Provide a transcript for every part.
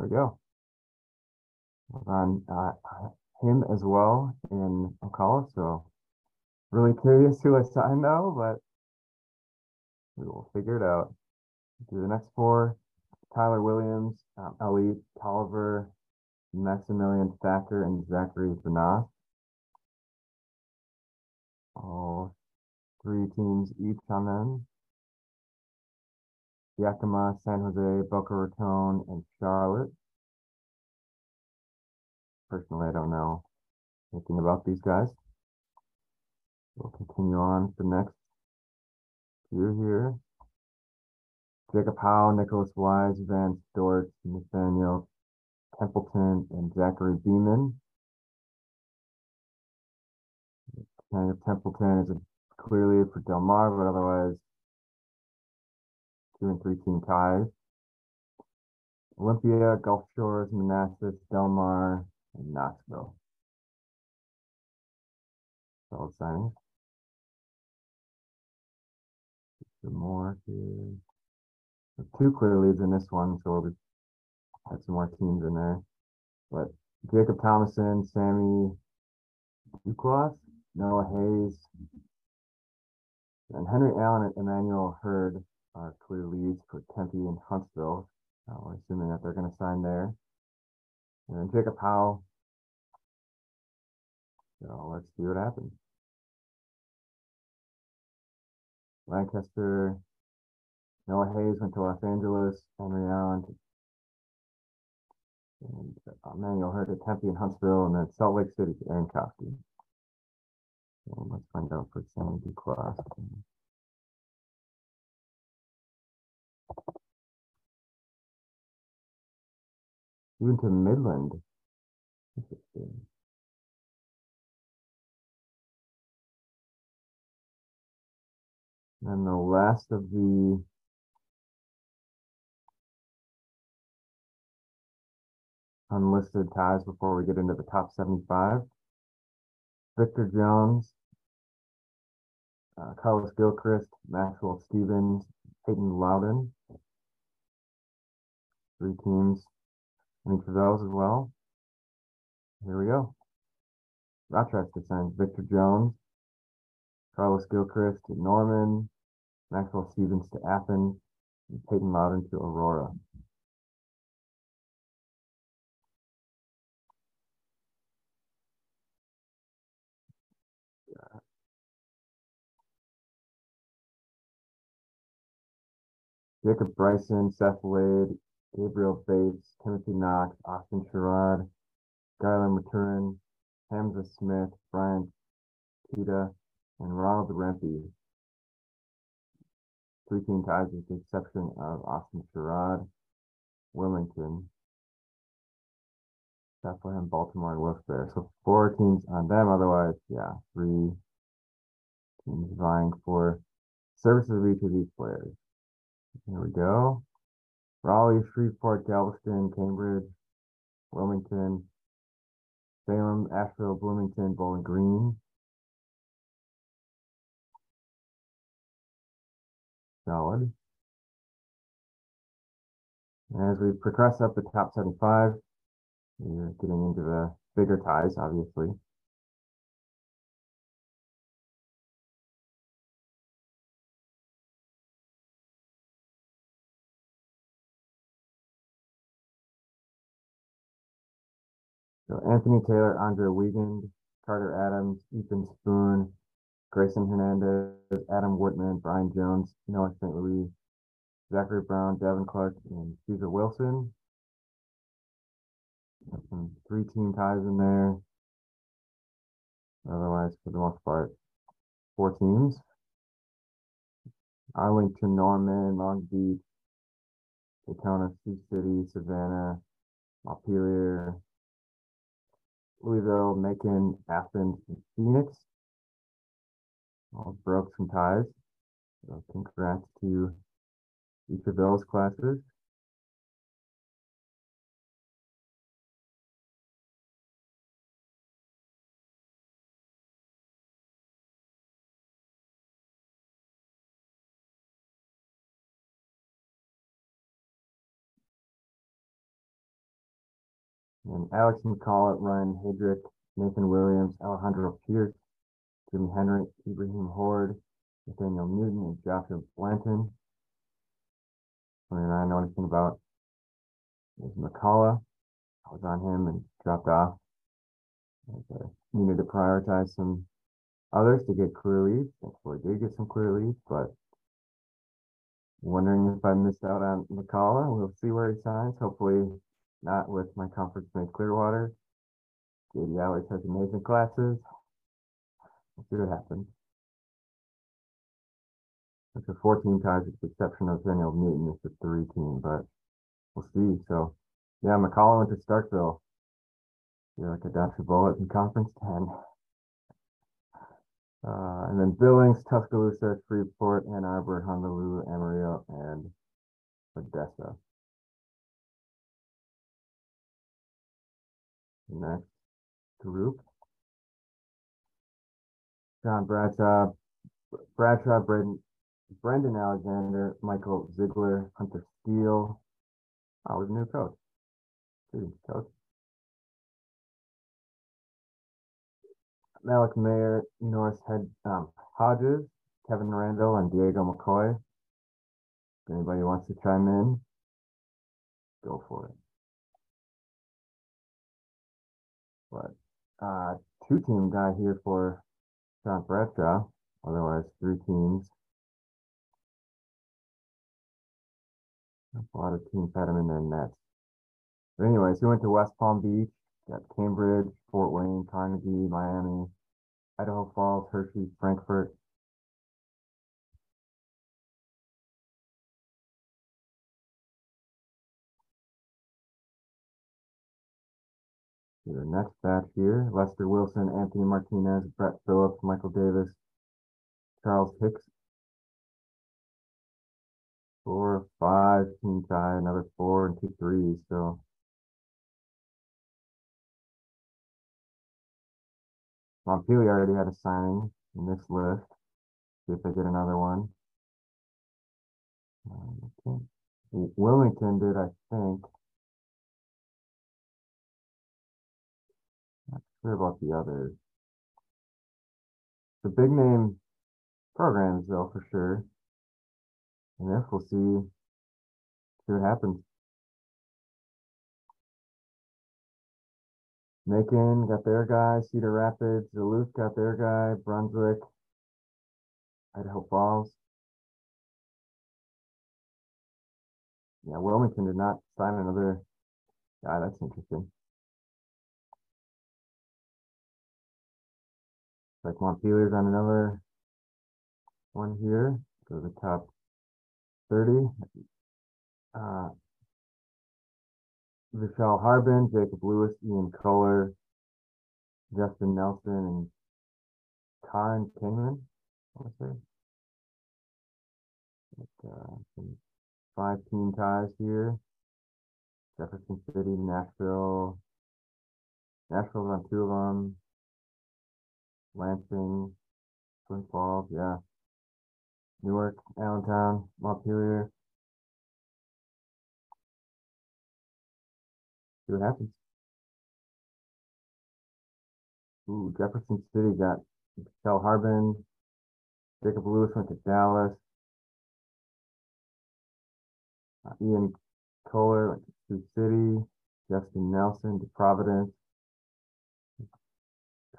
There we go. On uh, him as well in Ocala, so really curious who I signed though, but we will figure it out. Do the next four: Tyler Williams, um, Ellie Tolliver, Maximilian Thacker, and Zachary Benas. All three teams each on them. Yakima, San Jose, Boca Raton, and Charlotte. Personally, I don't know anything about these guys. We'll continue on to the next few here. Jacob Howe, Nicholas Wise, Van Stort, Nathaniel Templeton, and Zachary Beeman. Of Templeton is a clearly for Del Mar, but otherwise two and three team ties. Olympia, Gulf Shores, Manassas, Del Mar, and Knoxville. Solid signings. Some more here. Two clear leads in this one, so we'll have some more teams in there. But Jacob Thomason, Sammy Duclos, Noah Hayes, and Henry Allen and Emmanuel Hurd are clear leads for Tempe and Huntsville. Uh, we're assuming that they're going to sign there. And then Jacob Howe. So let's see what happens. Lancaster, Noah Hayes went to Los Angeles, Henry Allen, and uh, Emmanuel Hurd at Tempe and Huntsville, and then Salt Lake City to Aaron Kofke. So let's find out for Sammy Duclos. Even to Midland. Interesting. And the last of the unlisted ties before we get into the top 75. Victor Jones, uh, Carlos Gilchrist, Maxwell Stevens, Peyton Loudon. Three teams each of those as well. Here we go. Rochester signs Victor Jones, Carlos Gilchrist to Norman, Maxwell Stevens to Athens, and Peyton Loudon to Aurora. Jacob Bryson, Seth Wade, Gabriel Bates, Timothy Knox, Austin Sherrod, Skylar Maturin, Hamza Smith, Brian Kita, and Ronald Rempe. Three team ties with the exception of Austin Sherrod, Wilmington, Bethlehem, Baltimore, and Wilkes-Barre. So four teams on them. Otherwise, yeah, three teams vying for services of each of these players. Here we go. Raleigh, Shreveport, Galveston, Cambridge, Wilmington, Salem, Asheville, Bloomington, Bowling Green. Solid. As we progress up the top 75, we're getting into the bigger ties, obviously. Anthony Taylor, Andre Wiegand, Carter Adams, Ethan Spoon, Grayson Hernandez, Adam Whitman, Brian Jones, Noah St. Louis, Zachary Brown, Devin Clark, and Caesar Wilson. Some three team ties in there. Otherwise, for the most part, four teams. Arlington, Norman, Long Beach, Daytona, Sioux City, Savannah, Montpelier, Louisville, Macon, Athens, and Phoenix. All broke some ties. So congrats to each of those classes. And Alex McCall, Ryan Hedrick, Nathan Williams, Alejandro Pierce, Jimmy Henry, Ibrahim Horde, Nathaniel Newton, and Joshua Blanton. And I know anything about is McCullough. I was on him and dropped off. I needed to prioritize some others to get clear leads. Thankfully, did get some clear leads, but wondering if I missed out on McCullough. We'll see where he signs. Hopefully, not with my conference mate Clearwater. JD always has amazing classes. We'll see what happens. It's a 14 times with the exception of Daniel Newton. It's a three team, but we'll see. So, yeah, McCullough went to Starkville. You're like a Dr. Bullet in Conference 10. Uh, and then Billings, Tuscaloosa, Freeport, Ann Arbor, Honolulu, Amarillo, and Odessa. Next group. John Bradshaw, Bradshaw, Braden, Brendan Alexander, Michael Ziegler, Hunter Steele. I was a new coach. Student coach. Malik Mayer, Norris Head, um, Hodges, Kevin Randall, and Diego McCoy. If anybody wants to chime in, go for it. But uh, two team guy here for John Bradshaw, otherwise three teams. A lot of teams had him in their nets. But anyways, he went to West Palm Beach, got Cambridge, Fort Wayne, Carnegie, Miami, Idaho Falls, Hershey, Frankfurt. The next batch here, Lester Wilson, Anthony Martinez, Brett Phillips, Michael Davis, Charles Hicks. Four, five, team tie, another four and two threes. So Montpelier already had a signing in this list. See if they get another one. Um, okay. Wilmington did, I think. Sure about the others. The big name programs, though, for sure. And if we'll see, see what happens. Macon got their guy, Cedar Rapids, Duluth got their guy, Brunswick, Idaho Falls. Yeah, Wilmington did not sign another guy. That's interesting. Like Montpelier's on another one here. Go to the top 30. Uh, Vishal Harbin, Jacob Lewis, Ian Kohler, Justin Nelson, and Karen Kingman. To say. Like, uh, five team ties here. Jefferson City, Nashville. Nashville's on two of them. Lansing, Twin Falls, yeah. Newark, Allentown, Montpelier. See what happens. Ooh, Jefferson City got Kel Harbin. Jacob Lewis went to Dallas. Uh, Ian Kohler went to Sioux City. Justin Nelson to Providence.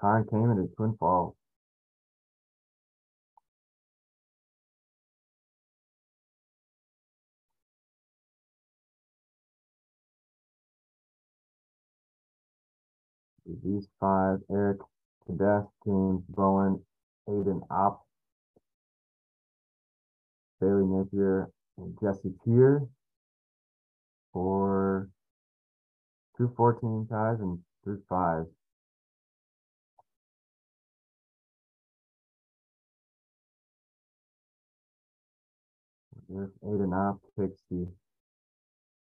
Karen Kamen to Twin Falls. These five, Eric Kadesh, James Bowen, Aiden Opp, Bailey Napier, and Jesse Peer for two 14 ties and three fives. There's Aiden Opp takes the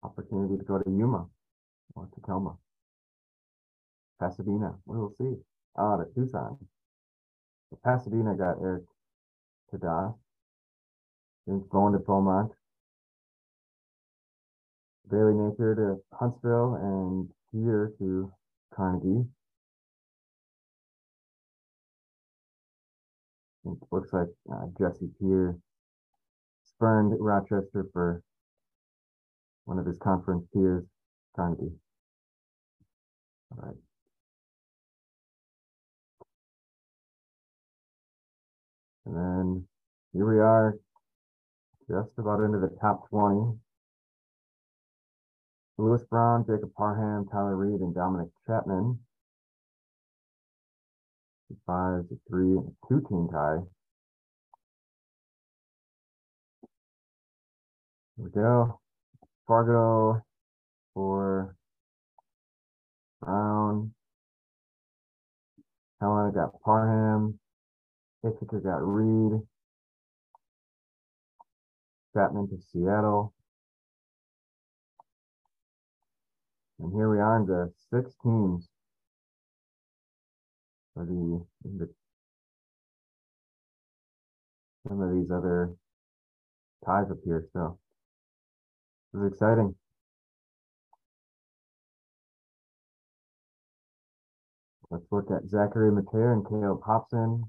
opportunity to go to Yuma or Tacoma. Pasadena. We'll see. Ah, the Tucson. So Pasadena got Eric Kadas. Then going to Beaumont. Bailey Napier to Huntsville and here to Carnegie. It looks like uh, Jesse Peer spurned Rochester for one of his conference peers, Carnegie. All right. And then here we are, just about into the top 20. Lewis Brown, Jacob Parham, Tyler Reed, and Dominic Chapman. Five, three, two team tie. Here we go. Fargo for Brown. Helena got Parham. Ithaca got Reed. Chapman to Seattle. And here we are in the six teams for the, the some of these other ties up here. So this is exciting. Let's look at Zachary Mateer and Caleb Hobson.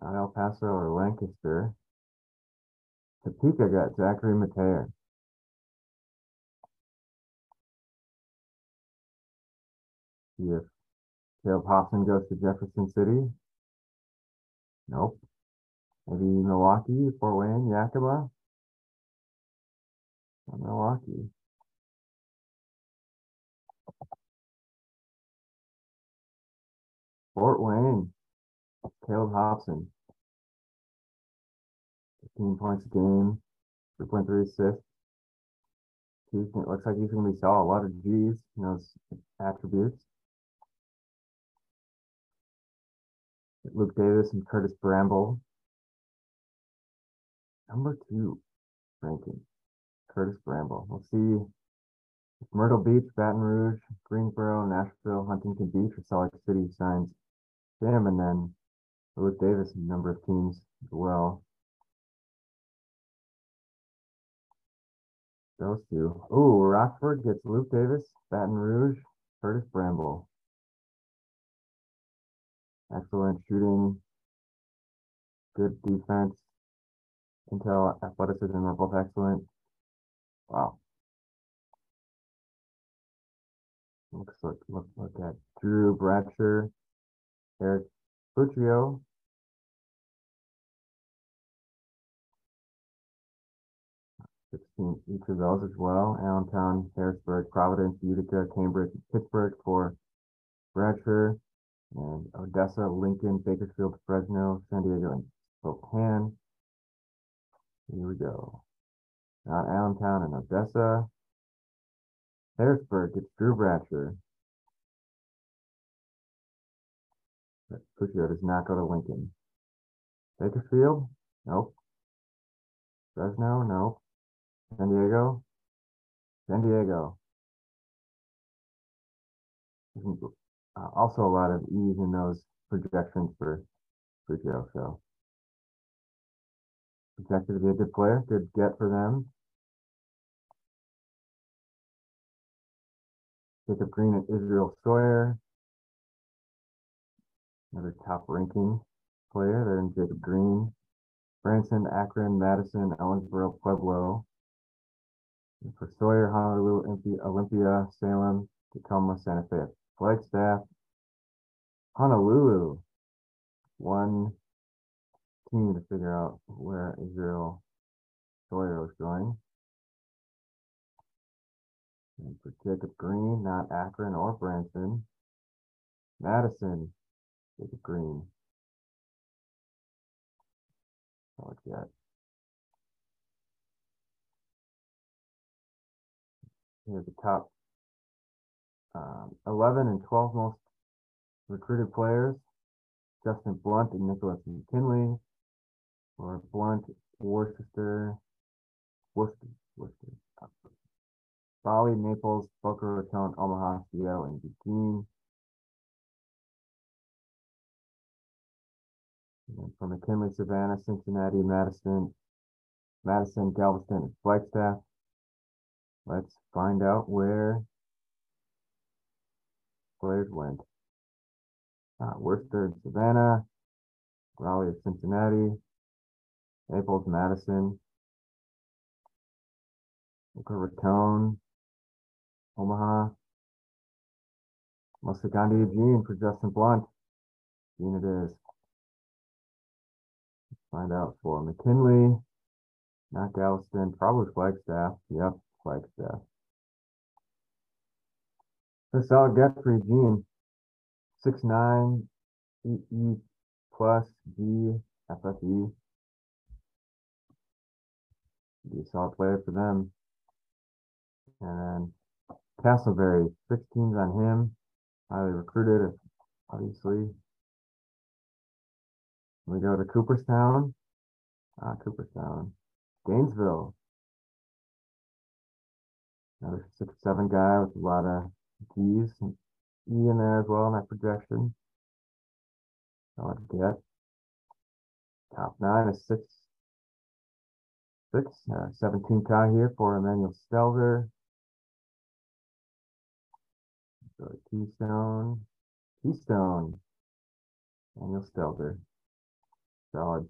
Not El Paso or Lancaster. Topeka got Zachary Mateer. See if Caleb Hobson goes to Jefferson City. Nope. Maybe Milwaukee, Fort Wayne, Yakima. Milwaukee. Fort Wayne. Caleb Hobson. 15 points a game, 3.3 assists. It looks like he's going to be saw a lot of G's in those attributes. Luke Davis and Curtis Bramble. Number two ranking, Curtis Bramble. We'll see Myrtle Beach, Baton Rouge, Greensboro, Nashville, Huntington Beach, or Salt Lake City signs him, and then Luke Davis, a number of teams as well. Those two. Ooh, Rockford gets Luke Davis, Baton Rouge, Curtis Bramble. Excellent shooting, good defense, intel, athleticism are both excellent. Wow. Looks like look look at Drew Bratcher, Eric Futrio, 16 each of those as well. Allentown, Harrisburg, Providence, Utica, Cambridge, Pittsburgh for Bradford, and Odessa, Lincoln, Bakersfield, Fresno, San Diego, and Spokane. Here we go. Not Allentown and Odessa. Harrisburg gets Drew Bratcher. Puccio does not go to Lincoln. Bakersfield? Nope. Fresno? Nope. San Diego. San Diego. Uh, also a lot of ease in those projections for Joe. So projected to be a good player, good get for them. Jacob Green and Israel Sawyer. Another top ranking player there in Jacob Green. Branson, Akron, Madison, Ellensboro, Pueblo, for Sawyer, Honolulu, Olympia, Salem, Tacoma, Santa Fe, Flagstaff, Honolulu. One team to figure out where Israel Sawyer was going. And for Jacob Green, not Akron or Branson. Madison, Jacob Green. I like that. Here's the top um, 11 and 12 most recruited players. Justin Blunt and Nicholas McKinley. Or Blunt, Worcester, Worcester, Worcester. Raleigh, Naples, Boca Raton, Omaha, Seattle, and Eugene. And from McKinley, Savannah, Cincinnati, Madison, Madison, Galveston, and Flagstaff. Let's find out where players went. Uh, Worcester and Savannah, Raleigh Cincinnati, Naples, Madison, Boca Raton, Omaha, to Eugene for Justin Blunt. Eugene it is. Find out for McKinley, not Galveston, probably Flagstaff. Yep, Flagstaff. A solid get for Eugene. Six nine, EE plus G FFE. Be a solid player for them. And Castleberry, six teams on him. Highly recruited, obviously. We go to Cooperstown. Ah, Cooperstown. Gainesville. Another six seven guy with a lot of G's and E in there as well in that projection. Solid get. Top nine is six six, uh, 17 tie here for Emmanuel Stelzer. So Keystone, Keystone, Emmanuel Stelzer. Solid.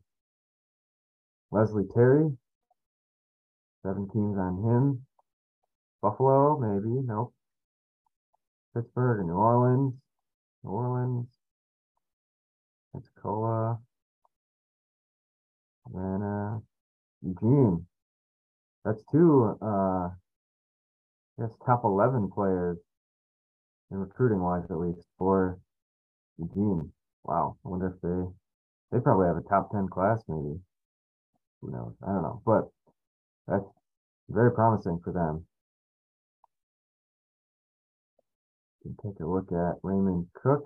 Leslie Terry, 17s on him. Buffalo, maybe, nope. Pittsburgh and New Orleans, New Orleans, Pensacola, Atlanta, Eugene. That's two, uh, guess top 11 players in recruiting wise, at least for Eugene. Wow. I wonder if they, they probably have a top 10 class, maybe. Who knows? I don't know, but that's very promising for them. You can take a look at Raymond Cook,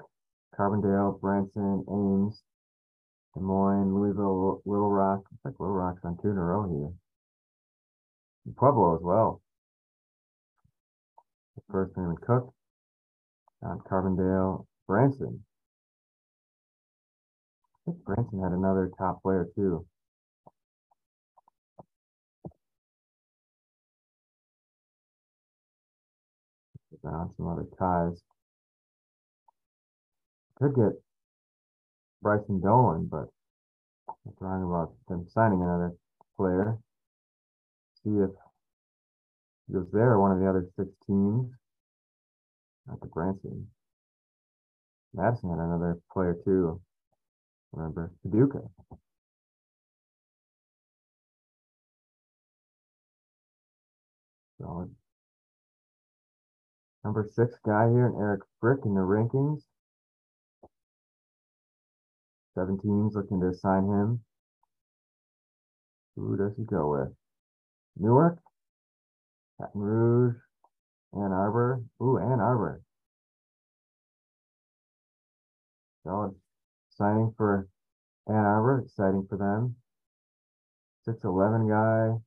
Carbondale, Branson, Ames, Des Moines, Louisville, Little Rock. Looks like Little Rock's on two in a row here. And Pueblo as well. First Raymond Cook, on Carbondale, Branson. I think Branson had another top player too. Down some other ties. Could get Bryson Dolan, but I'm wrong about them signing another player. See if he goes there one of the other six teams. Not the Branson. Madison had another player too. Remember, Paducah. Solid. Number six guy here, and Eric Frick in the rankings. Seven teams looking to sign him. Who does he go with? Newark, Baton Rouge, Ann Arbor. Ooh, Ann Arbor. Solid signing for Ann Arbor. Exciting for them. 6'11 guy.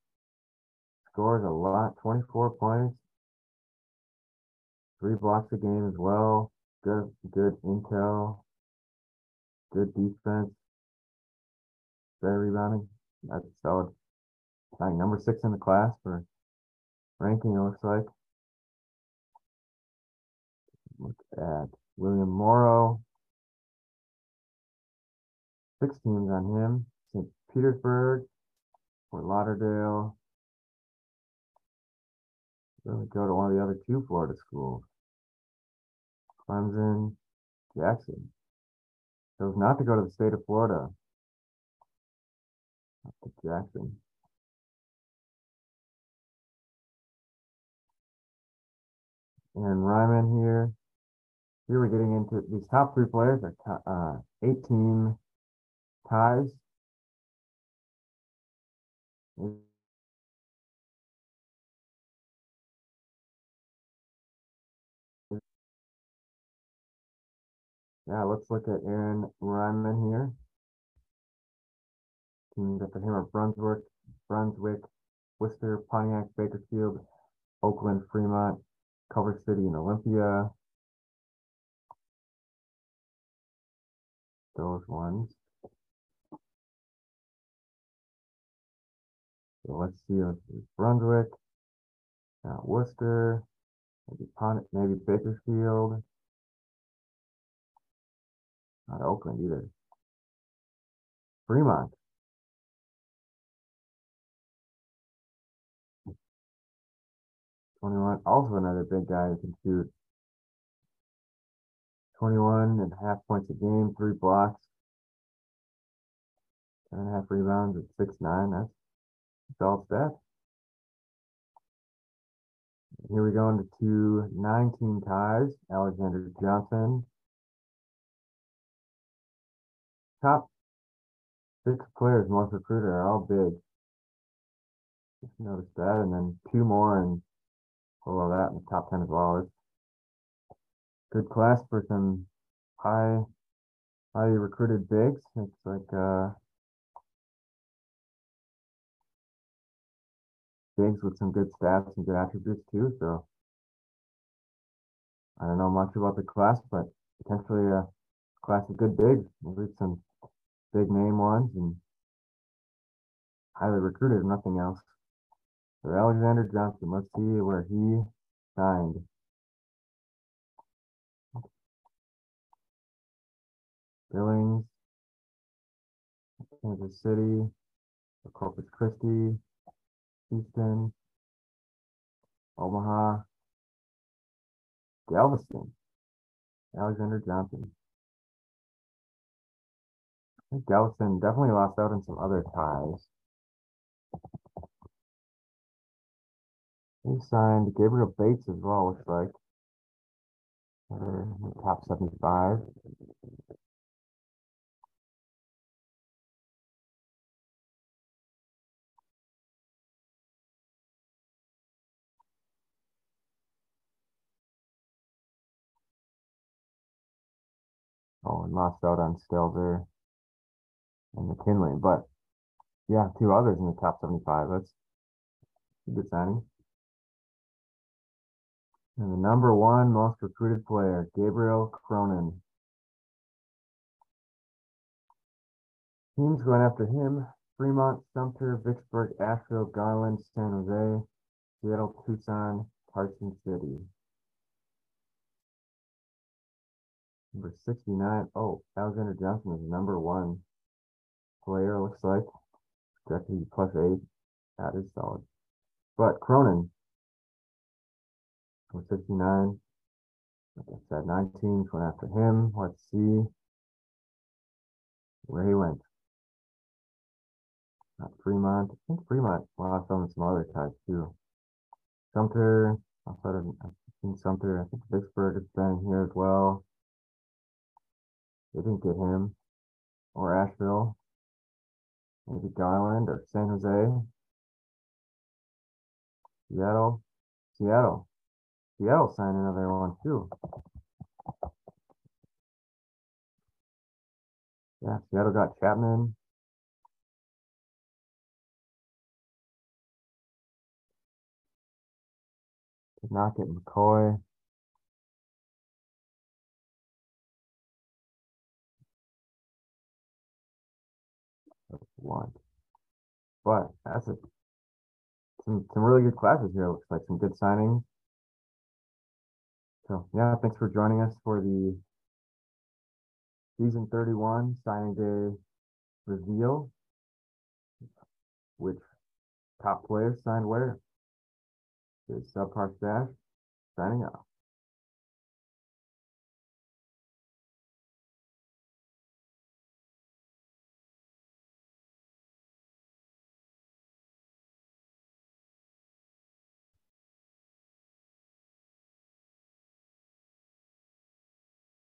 Scores a lot, 24 points. Three blocks a game as well. Good, good intel. Good defense. Very rebounding. That's solid. Like number six in the class for ranking, it looks like. Look at William Morrow. Six teams on him. St. Petersburg, Fort Lauderdale. Then we go to one of the other two Florida schools. Clemson, Jackson. Chose not to go to the state of Florida. Up to Jackson. And Ryman here. Here we're getting into these top three players are uh, 18 ties. Yeah, let's look at Aaron Ryman here. Teams after him are Brunswick, Brunswick, Worcester, Pontiac, Bakersfield, Oakland, Fremont, Culver City, and Olympia. Those ones. So let's see, let's see Brunswick, uh, Worcester, maybe Pon maybe Bakersfield. Not Oakland either. Fremont. Twenty-one, also another big guy who can shoot. 21 and a half points a game, three blocks, ten and a half rebounds at six nine. That's solid stat. Here we go into two 19 ties. Alexander Johnson. Top six players most recruited are all big. Just noticed that, and then two more and below that in the top 10 as well. It's good class for some high, highly recruited bigs. It's like uh, bigs with some good stats and good attributes too. So I don't know much about the class, but potentially a class of good bigs. Maybe some big name ones and highly recruited, if nothing else. So Alexander Johnson, let's see where he signed. Billings, Kansas City, Corpus Christi, Houston, Omaha, Galveston, Alexander Johnson. Galveston definitely lost out on some other ties. He signed Gabriel Bates as well, looks like. Top 75. Oh, and lost out on Stelzer and McKinley. But yeah, two others in the top 75. That's a good signing. And the number one most recruited player, Gabriel Cronin. Teams going after him, Fremont, Sumter, Vicksburg, Asheville, Garland, San Jose, Seattle, Tucson, Carson City. Number 69. Oh, Alexander Johnson is number one player, looks like. Projected plus eight. That is solid. But Cronin, for 69. Like I said, 19 went after him. Let's see where he went. Not Fremont. I think Fremont lost on some other ties too. Sumter, outside of I've seen Sumter. I think Vicksburg has been here as well. They didn't get him. Or Asheville. Maybe Garland or San Jose. Seattle. Seattle. Seattle signed another one too. Yeah, Seattle got Chapman. Did not get McCoy. One. But that's a some some really good classes here. Looks like some good signings. So yeah, thanks for joining us for the season 31 signing day reveal. Which top players signed where? Is Subpar Stash signing off.